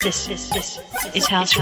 This is this is House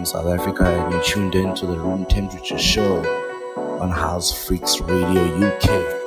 from South Africa, and you're tuned in to the Room Temperature Show on House Freaks Radio UK.